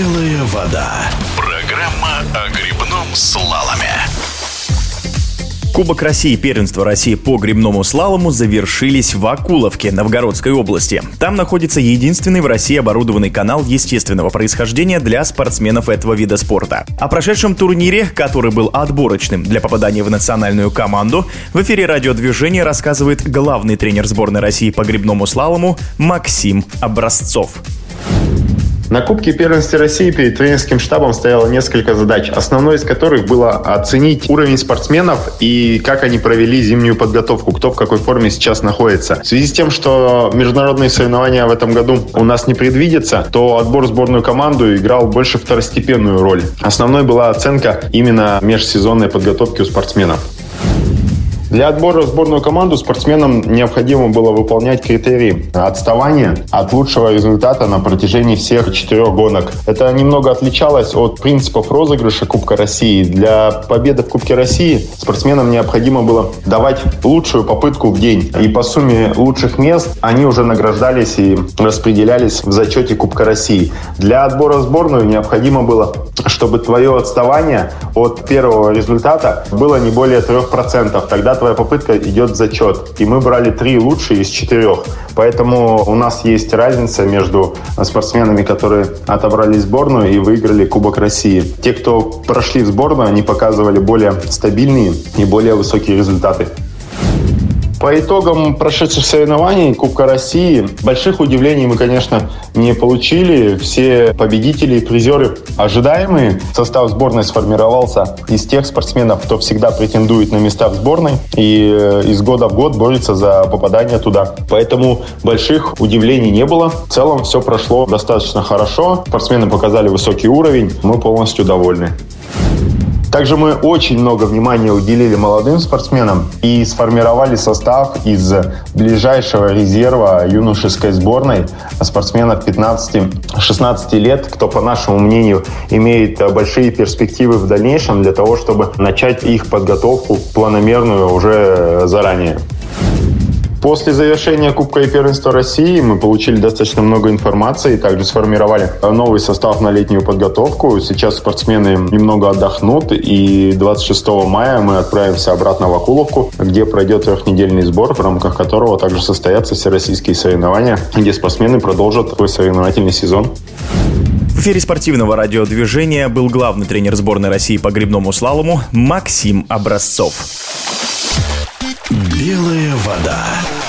Белая вода. Программа о грибном слаломе. Кубок России и первенство России по грибному слалому завершились в Акуловке, Новгородской области. Там находится единственный в России оборудованный канал естественного происхождения для спортсменов этого вида спорта. О прошедшем турнире, который был отборочным для попадания в национальную команду, в эфире радиодвижения рассказывает главный тренер сборной России по грибному слалому Максим Образцов. На Кубке первенства России перед тренерским штабом стояло несколько задач, основной из которых было оценить уровень спортсменов и как они провели зимнюю подготовку, кто в какой форме сейчас находится. В связи с тем, что международные соревнования в этом году у нас не предвидятся, то отбор сборную команду играл больше второстепенную роль. Основной была оценка именно межсезонной подготовки у спортсменов. Для отбора в сборную команду спортсменам необходимо было выполнять критерии отставания от лучшего результата на протяжении всех четырех гонок. Это немного отличалось от принципов розыгрыша Кубка России. Для победы в Кубке России спортсменам необходимо было давать лучшую попытку в день. И по сумме лучших мест они уже награждались и распределялись в зачете Кубка России. Для отбора в сборную необходимо было, чтобы твое отставание от первого результата было не более 3%. Тогда твоя попытка идет в зачет. И мы брали три лучшие из четырех. Поэтому у нас есть разница между спортсменами, которые отобрали сборную и выиграли Кубок России. Те, кто прошли в сборную, они показывали более стабильные и более высокие результаты. По итогам прошедших соревнований Кубка России больших удивлений мы, конечно, не получили. Все победители и призеры ожидаемые. Состав сборной сформировался из тех спортсменов, кто всегда претендует на места в сборной и э, из года в год борется за попадание туда. Поэтому больших удивлений не было. В целом все прошло достаточно хорошо. Спортсмены показали высокий уровень. Мы полностью довольны. Также мы очень много внимания уделили молодым спортсменам и сформировали состав из ближайшего резерва юношеской сборной спортсменов 15-16 лет, кто, по нашему мнению, имеет большие перспективы в дальнейшем для того, чтобы начать их подготовку планомерную уже заранее. После завершения Кубка и первенства России мы получили достаточно много информации, также сформировали новый состав на летнюю подготовку. Сейчас спортсмены немного отдохнут, и 26 мая мы отправимся обратно в Акуловку, где пройдет трехнедельный сбор, в рамках которого также состоятся всероссийские соревнования, где спортсмены продолжат свой соревновательный сезон. В эфире спортивного радиодвижения был главный тренер сборной России по грибному слалому Максим Образцов. Белая вода.